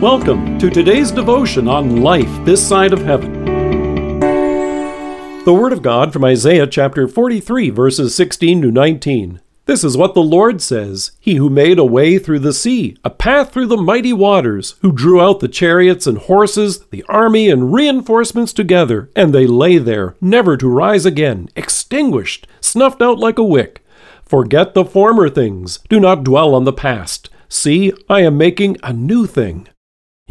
Welcome to today's devotion on life this side of heaven. The Word of God from Isaiah chapter 43, verses 16 to 19. This is what the Lord says He who made a way through the sea, a path through the mighty waters, who drew out the chariots and horses, the army and reinforcements together, and they lay there, never to rise again, extinguished, snuffed out like a wick. Forget the former things, do not dwell on the past. See, I am making a new thing.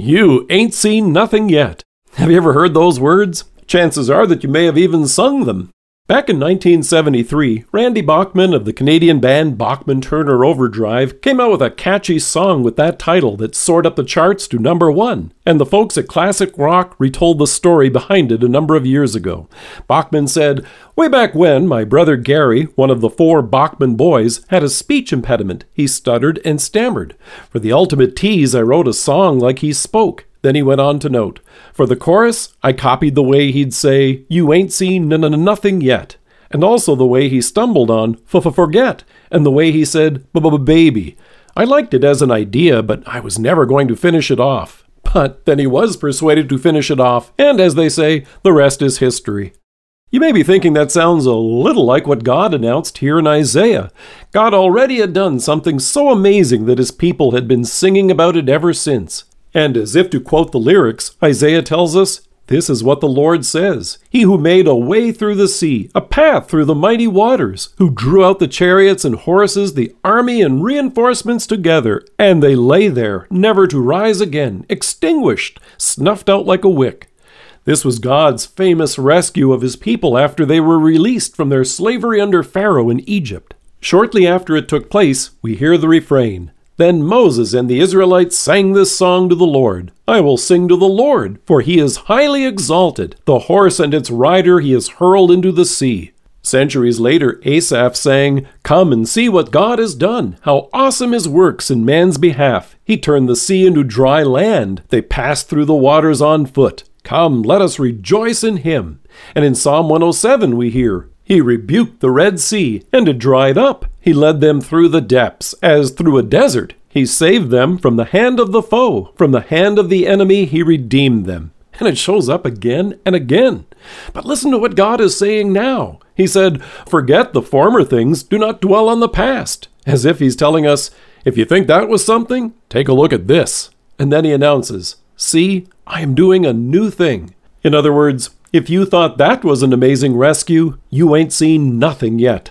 You ain't seen nothing yet. Have you ever heard those words? Chances are that you may have even sung them. Back in 1973, Randy Bachman of the Canadian band Bachman Turner Overdrive came out with a catchy song with that title that soared up the charts to number one, and the folks at Classic Rock retold the story behind it a number of years ago. Bachman said, Way back when, my brother Gary, one of the four Bachman boys, had a speech impediment. He stuttered and stammered. For the ultimate tease, I wrote a song like he spoke. Then he went on to note, For the chorus, I copied the way he'd say, You ain't seen n- n- nothing yet, and also the way he stumbled on forget, and the way he said baby. I liked it as an idea, but I was never going to finish it off. But then he was persuaded to finish it off, and as they say, the rest is history. You may be thinking that sounds a little like what God announced here in Isaiah. God already had done something so amazing that his people had been singing about it ever since. And as if to quote the lyrics, Isaiah tells us, This is what the Lord says He who made a way through the sea, a path through the mighty waters, who drew out the chariots and horses, the army and reinforcements together, and they lay there, never to rise again, extinguished, snuffed out like a wick. This was God's famous rescue of his people after they were released from their slavery under Pharaoh in Egypt. Shortly after it took place, we hear the refrain then Moses and the Israelites sang this song to the Lord I will sing to the Lord, for he is highly exalted. The horse and its rider he has hurled into the sea. Centuries later, Asaph sang, Come and see what God has done, how awesome his works in man's behalf. He turned the sea into dry land, they passed through the waters on foot. Come, let us rejoice in him. And in Psalm 107 we hear, He rebuked the Red Sea, and it dried up. He led them through the depths, as through a desert. He saved them from the hand of the foe. From the hand of the enemy, he redeemed them. And it shows up again and again. But listen to what God is saying now. He said, Forget the former things, do not dwell on the past. As if he's telling us, If you think that was something, take a look at this. And then he announces, See, I am doing a new thing. In other words, if you thought that was an amazing rescue, you ain't seen nothing yet.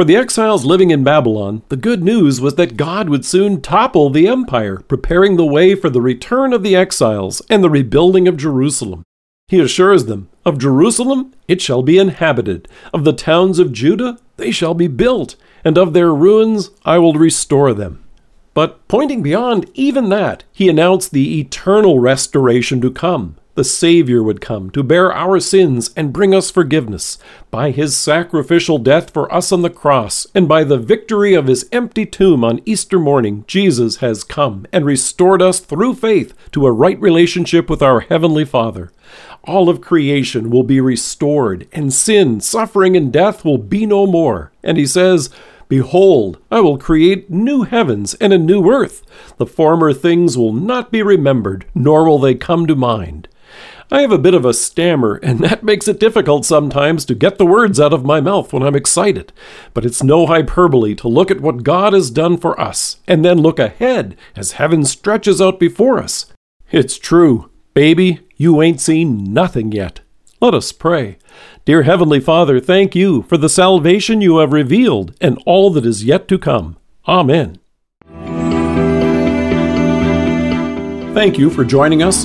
For the exiles living in Babylon, the good news was that God would soon topple the empire, preparing the way for the return of the exiles and the rebuilding of Jerusalem. He assures them, Of Jerusalem it shall be inhabited, of the towns of Judah they shall be built, and of their ruins I will restore them. But pointing beyond even that, he announced the eternal restoration to come, the Savior would come to bear our sins and bring us forgiveness. By his sacrificial death for us on the cross, and by the victory of his empty tomb on Easter morning, Jesus has come and restored us through faith to a right relationship with our Heavenly Father. All of creation will be restored, and sin, suffering, and death will be no more. And he says, Behold, I will create new heavens and a new earth. The former things will not be remembered, nor will they come to mind. I have a bit of a stammer, and that makes it difficult sometimes to get the words out of my mouth when I'm excited. But it's no hyperbole to look at what God has done for us, and then look ahead as heaven stretches out before us. It's true, baby, you ain't seen nothing yet. Let us pray. Dear Heavenly Father, thank you for the salvation you have revealed and all that is yet to come. Amen. Thank you for joining us